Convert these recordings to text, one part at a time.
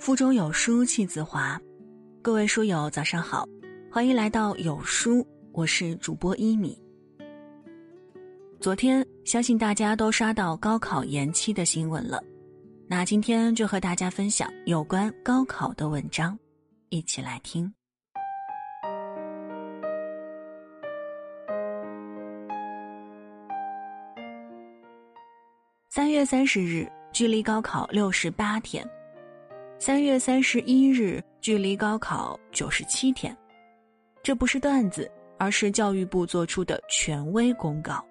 腹中有书气自华，各位书友早上好，欢迎来到有书，我是主播一米。昨天相信大家都刷到高考延期的新闻了，那今天就和大家分享有关高考的文章，一起来听。三月三十日，距离高考六十八天。三月三十一日，距离高考九十七天，这不是段子，而是教育部做出的权威公告。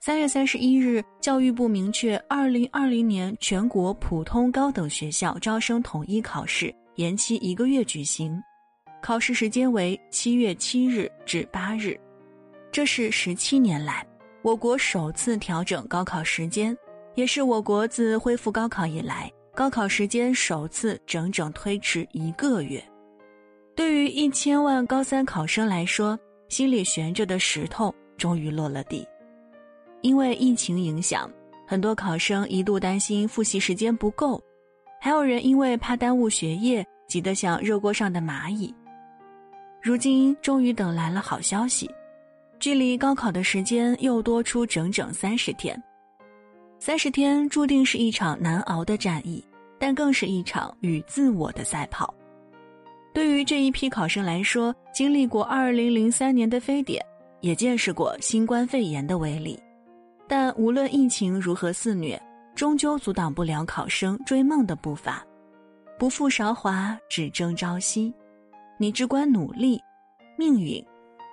三月三十一日，教育部明确，二零二零年全国普通高等学校招生统一考试延期一个月举行，考试时间为七月七日至八日，这是十七年来我国首次调整高考时间，也是我国自恢复高考以来。高考时间首次整整推迟一个月，对于一千万高三考生来说，心里悬着的石头终于落了地。因为疫情影响，很多考生一度担心复习时间不够，还有人因为怕耽误学业，急得像热锅上的蚂蚁。如今终于等来了好消息，距离高考的时间又多出整整三十天。三十天注定是一场难熬的战役。但更是一场与自我的赛跑。对于这一批考生来说，经历过2003年的非典，也见识过新冠肺炎的威力，但无论疫情如何肆虐，终究阻挡不了考生追梦的步伐。不负韶华，只争朝夕。你只管努力，命运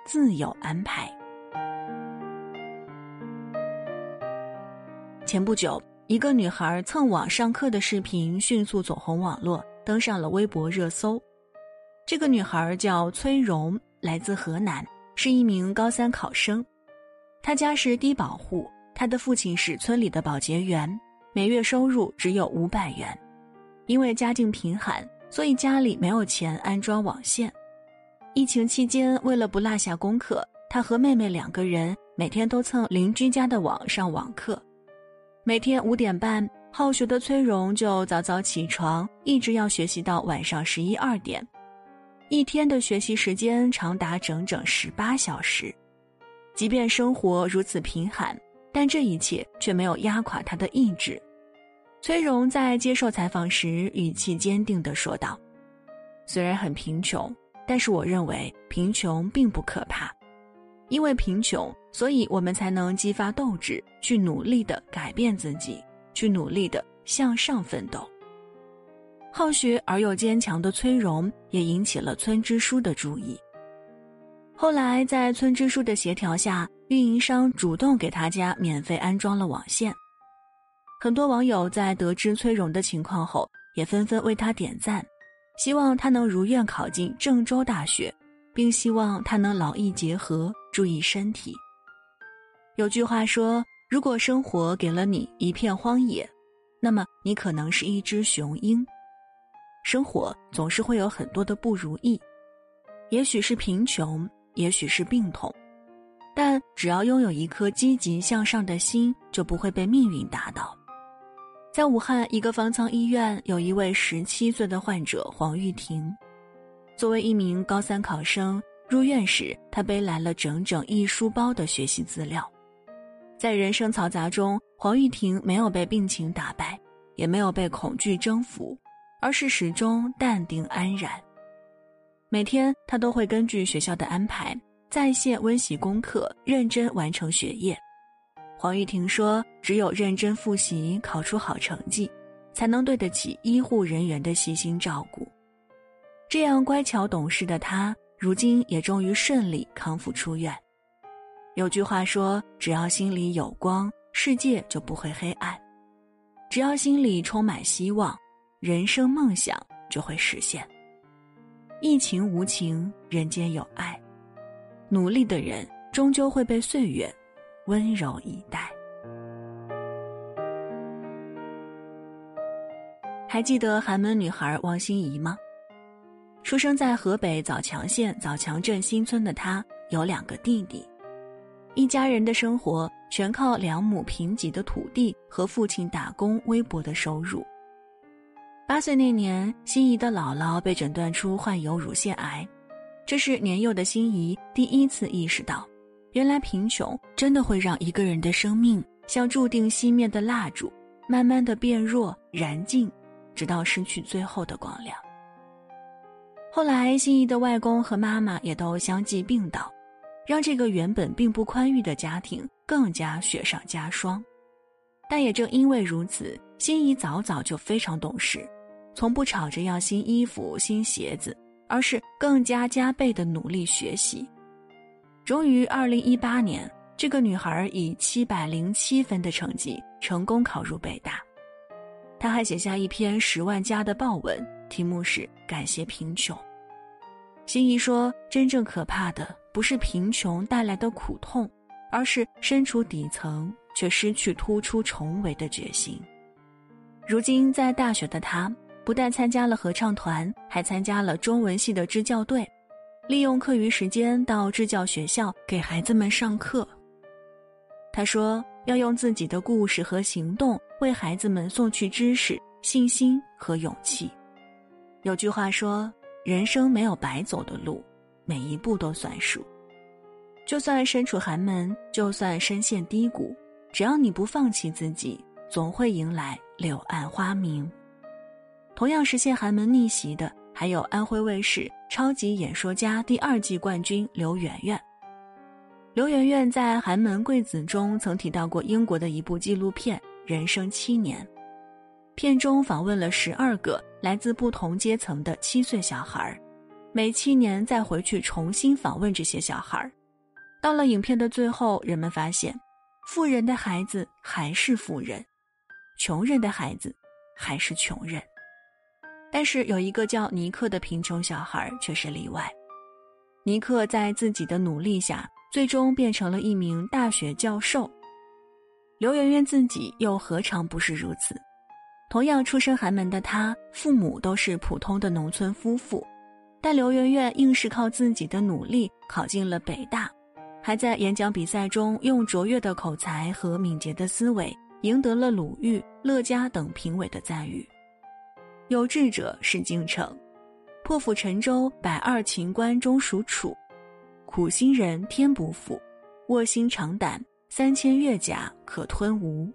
自有安排。前不久。一个女孩蹭网上课的视频迅速走红网络，登上了微博热搜。这个女孩叫崔荣，来自河南，是一名高三考生。她家是低保户，她的父亲是村里的保洁员，每月收入只有五百元。因为家境贫寒，所以家里没有钱安装网线。疫情期间，为了不落下功课，她和妹妹两个人每天都蹭邻居家的网上网课。每天五点半，好学的崔荣就早早起床，一直要学习到晚上十一二点，一天的学习时间长达整整十八小时。即便生活如此贫寒，但这一切却没有压垮他的意志。崔荣在接受采访时语气坚定地说道：“虽然很贫穷，但是我认为贫穷并不可怕。”因为贫穷，所以我们才能激发斗志，去努力的改变自己，去努力的向上奋斗。好学而又坚强的崔荣也引起了村支书的注意。后来，在村支书的协调下，运营商主动给他家免费安装了网线。很多网友在得知崔荣的情况后，也纷纷为他点赞，希望他能如愿考进郑州大学，并希望他能劳逸结合。注意身体。有句话说：“如果生活给了你一片荒野，那么你可能是一只雄鹰。”生活总是会有很多的不如意，也许是贫穷，也许是病痛，但只要拥有一颗积极向上的心，就不会被命运打倒。在武汉一个方舱医院，有一位十七岁的患者黄玉婷，作为一名高三考生。入院时，他背来了整整一书包的学习资料。在人生嘈杂中，黄玉婷没有被病情打败，也没有被恐惧征服，而是始终淡定安然。每天，他都会根据学校的安排在线温习功课，认真完成学业。黄玉婷说：“只有认真复习，考出好成绩，才能对得起医护人员的细心照顾。”这样乖巧懂事的他。如今也终于顺利康复出院。有句话说：“只要心里有光，世界就不会黑暗；只要心里充满希望，人生梦想就会实现。”疫情无情，人间有爱，努力的人终究会被岁月温柔以待。还记得寒门女孩王心怡吗？出生在河北枣强县枣强镇新村的他有两个弟弟，一家人的生活全靠两亩贫瘠的土地和父亲打工微薄的收入。八岁那年，心仪的姥姥被诊断出患有乳腺癌，这是年幼的心仪第一次意识到，原来贫穷真的会让一个人的生命像注定熄灭的蜡烛，慢慢的变弱、燃尽，直到失去最后的光亮。后来，心仪的外公和妈妈也都相继病倒，让这个原本并不宽裕的家庭更加雪上加霜。但也正因为如此，心仪早早就非常懂事。从不吵着要新衣服、新鞋子，而是更加加倍的努力学习。终于，二零一八年，这个女孩以七百零七分的成绩成功考入北大。她还写下一篇十万加的报文，题目是《感谢贫穷》。心仪说：“真正可怕的不是贫穷带来的苦痛，而是身处底层却失去突出重围的决心。”如今在大学的他。不但参加了合唱团，还参加了中文系的支教队，利用课余时间到支教学校给孩子们上课。他说：“要用自己的故事和行动为孩子们送去知识、信心和勇气。”有句话说：“人生没有白走的路，每一步都算数。就算身处寒门，就算身陷低谷，只要你不放弃自己，总会迎来柳暗花明。”同样实现寒门逆袭的，还有安徽卫视《超级演说家》第二季冠军刘媛媛。刘媛媛在《寒门贵子》中曾提到过英国的一部纪录片《人生七年》，片中访问了十二个来自不同阶层的七岁小孩，每七年再回去重新访问这些小孩。到了影片的最后，人们发现，富人的孩子还是富人，穷人的孩子还是穷人。但是有一个叫尼克的贫穷小孩却是例外。尼克在自己的努力下，最终变成了一名大学教授。刘媛媛自己又何尝不是如此？同样出身寒门的她，父母都是普通的农村夫妇，但刘媛媛硬是靠自己的努力考进了北大，还在演讲比赛中用卓越的口才和敏捷的思维，赢得了鲁豫、乐嘉等评委的赞誉。有志者事竟成，破釜沉舟，百二秦关终属楚；苦心人天不负，卧薪尝胆，三千越甲可吞吴。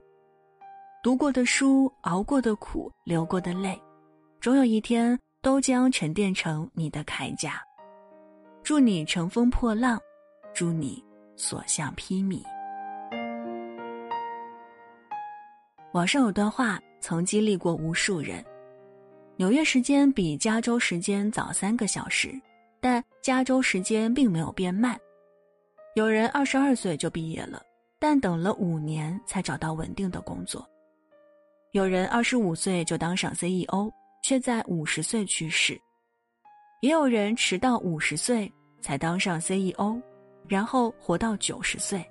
读过的书，熬过的苦，流过的泪，总有一天都将沉淀成你的铠甲。祝你乘风破浪，祝你所向披靡。网上有段话曾激励过无数人。纽约时间比加州时间早三个小时，但加州时间并没有变慢。有人二十二岁就毕业了，但等了五年才找到稳定的工作。有人二十五岁就当上 CEO，却在五十岁去世。也有人迟到五十岁才当上 CEO，然后活到九十岁。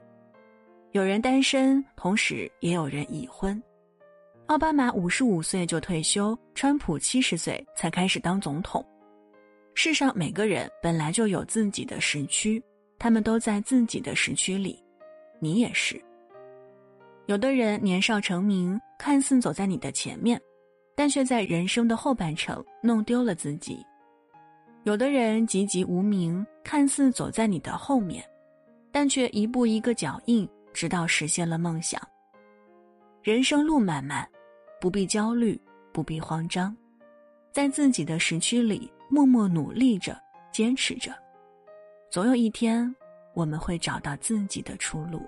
有人单身，同时也有人已婚。奥巴马五十五岁就退休，川普七十岁才开始当总统。世上每个人本来就有自己的时区，他们都在自己的时区里，你也是。有的人年少成名，看似走在你的前面，但却在人生的后半程弄丢了自己；有的人籍籍无名，看似走在你的后面，但却一步一个脚印，直到实现了梦想。人生路漫漫。不必焦虑，不必慌张，在自己的时区里默默努力着，坚持着，总有一天我们会找到自己的出路。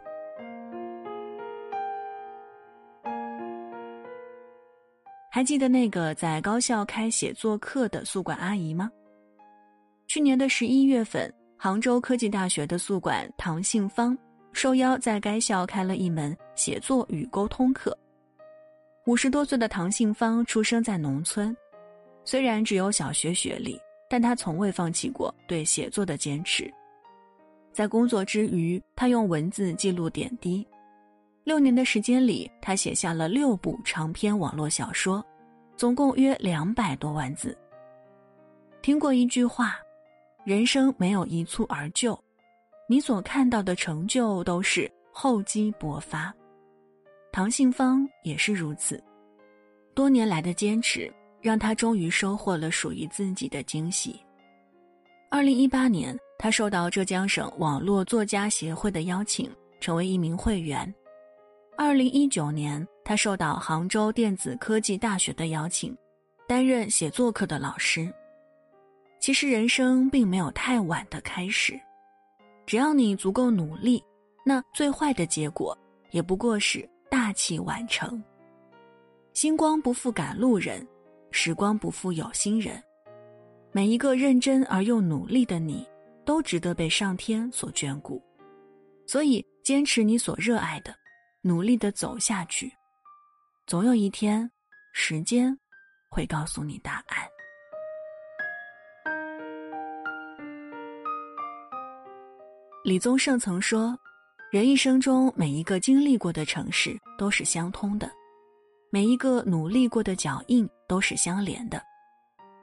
还记得那个在高校开写作课的宿管阿姨吗？去年的十一月份，杭州科技大学的宿管唐杏芳受邀在该校开了一门写作与沟通课。五十多岁的唐杏芳出生在农村，虽然只有小学学历，但她从未放弃过对写作的坚持。在工作之余，她用文字记录点滴。六年的时间里，他写下了六部长篇网络小说，总共约两百多万字。听过一句话：“人生没有一蹴而就，你所看到的成就都是厚积薄发。”唐信芳也是如此，多年来的坚持让他终于收获了属于自己的惊喜。二零一八年，他受到浙江省网络作家协会的邀请，成为一名会员。二零一九年，他受到杭州电子科技大学的邀请，担任写作课的老师。其实，人生并没有太晚的开始，只要你足够努力，那最坏的结果也不过是大器晚成。星光不负赶路人，时光不负有心人。每一个认真而又努力的你，都值得被上天所眷顾。所以，坚持你所热爱的，努力的走下去，总有一天，时间会告诉你答案。李宗盛曾说：“人一生中每一个经历过的城市都是相通的。”每一个努力过的脚印都是相连的，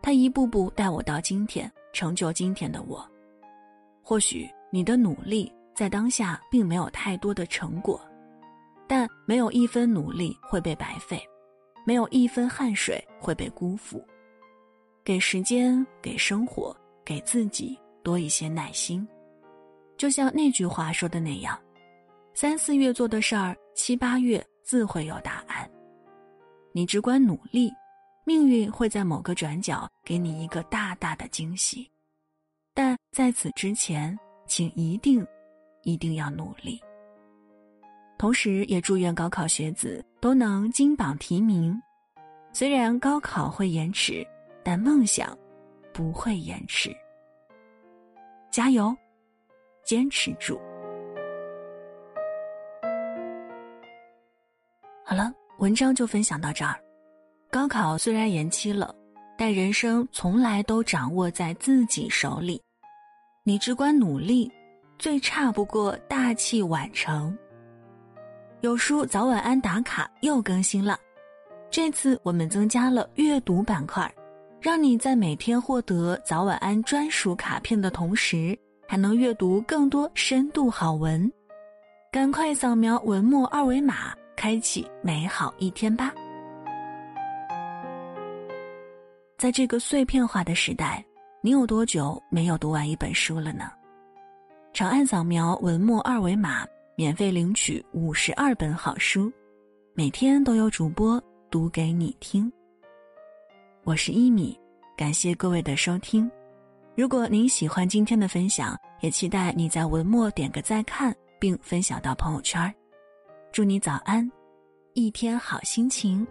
他一步步带我到今天，成就今天的我。或许你的努力在当下并没有太多的成果，但没有一分努力会被白费，没有一分汗水会被辜负。给时间，给生活，给自己多一些耐心。就像那句话说的那样：“三四月做的事儿，七八月自会有答案。”你只管努力，命运会在某个转角给你一个大大的惊喜。但在此之前，请一定一定要努力。同时，也祝愿高考学子都能金榜题名。虽然高考会延迟，但梦想不会延迟。加油，坚持住！好了。文章就分享到这儿。高考虽然延期了，但人生从来都掌握在自己手里。你只管努力，最差不过大器晚成。有书早晚安打卡又更新了，这次我们增加了阅读板块，让你在每天获得早晚安专属卡片的同时，还能阅读更多深度好文。赶快扫描文末二维码。开启美好一天吧！在这个碎片化的时代，你有多久没有读完一本书了呢？长按扫描文末二维码，免费领取五十二本好书，每天都有主播读给你听。我是一米，感谢各位的收听。如果您喜欢今天的分享，也期待你在文末点个再看，并分享到朋友圈。祝你早安，一天好心情。